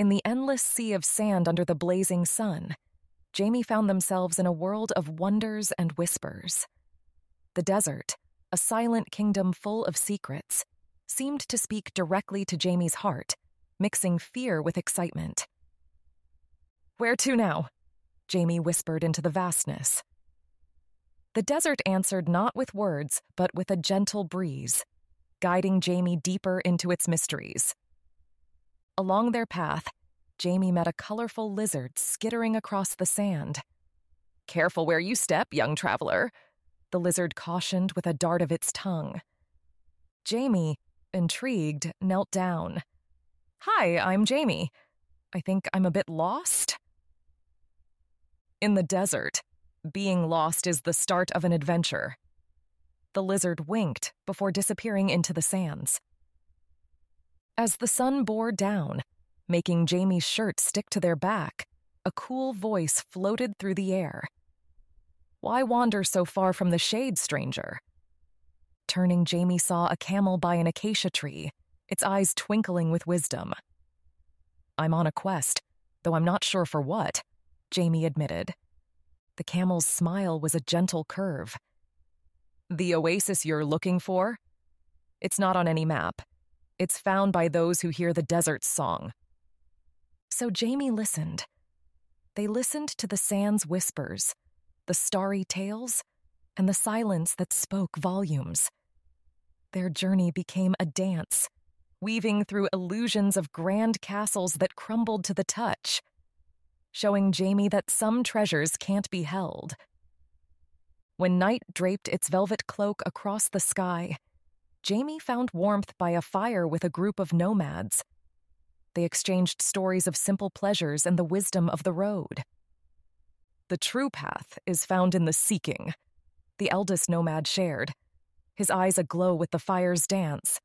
In the endless sea of sand under the blazing sun, Jamie found themselves in a world of wonders and whispers. The desert, a silent kingdom full of secrets, seemed to speak directly to Jamie's heart, mixing fear with excitement. Where to now? Jamie whispered into the vastness. The desert answered not with words, but with a gentle breeze, guiding Jamie deeper into its mysteries. Along their path, Jamie met a colorful lizard skittering across the sand. Careful where you step, young traveler, the lizard cautioned with a dart of its tongue. Jamie, intrigued, knelt down. Hi, I'm Jamie. I think I'm a bit lost? In the desert, being lost is the start of an adventure. The lizard winked before disappearing into the sands. As the sun bore down, making Jamie's shirt stick to their back, a cool voice floated through the air. Why wander so far from the shade, stranger? Turning, Jamie saw a camel by an acacia tree, its eyes twinkling with wisdom. I'm on a quest, though I'm not sure for what. Jamie admitted. The camel's smile was a gentle curve. The oasis you're looking for? It's not on any map. It's found by those who hear the desert's song. So Jamie listened. They listened to the sand's whispers, the starry tales, and the silence that spoke volumes. Their journey became a dance, weaving through illusions of grand castles that crumbled to the touch showing Jamie that some treasures can't be held. When night draped its velvet cloak across the sky, Jamie found warmth by a fire with a group of nomads. They exchanged stories of simple pleasures and the wisdom of the road. The true path is found in the seeking, the eldest nomad shared, his eyes aglow with the fire's dance.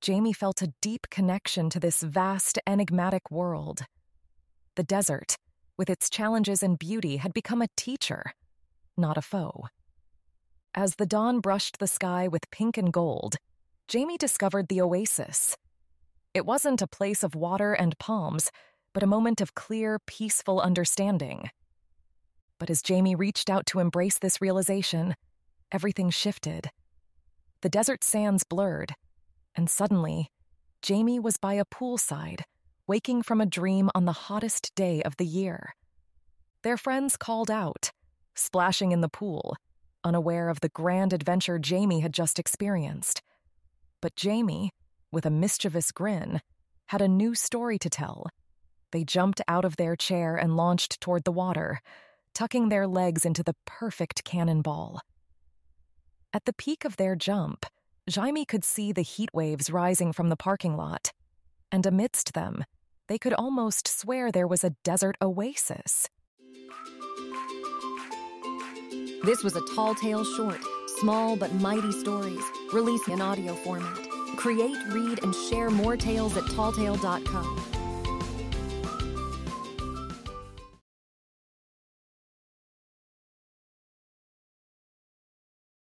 Jamie felt a deep connection to this vast, enigmatic world. The desert, with its challenges and beauty, had become a teacher, not a foe. As the dawn brushed the sky with pink and gold, Jamie discovered the oasis. It wasn't a place of water and palms, but a moment of clear, peaceful understanding. But as Jamie reached out to embrace this realization, everything shifted. The desert sands blurred, and suddenly, Jamie was by a poolside waking from a dream on the hottest day of the year. Their friends called out, splashing in the pool, unaware of the grand adventure Jamie had just experienced. But Jamie, with a mischievous grin, had a new story to tell. They jumped out of their chair and launched toward the water, tucking their legs into the perfect cannonball. At the peak of their jump, Jamie could see the heat waves rising from the parking lot, and amidst them, they could almost swear there was a desert oasis. This was a tall tale short, small but mighty stories, released in audio format. Create, read, and share more tales at talltale.com.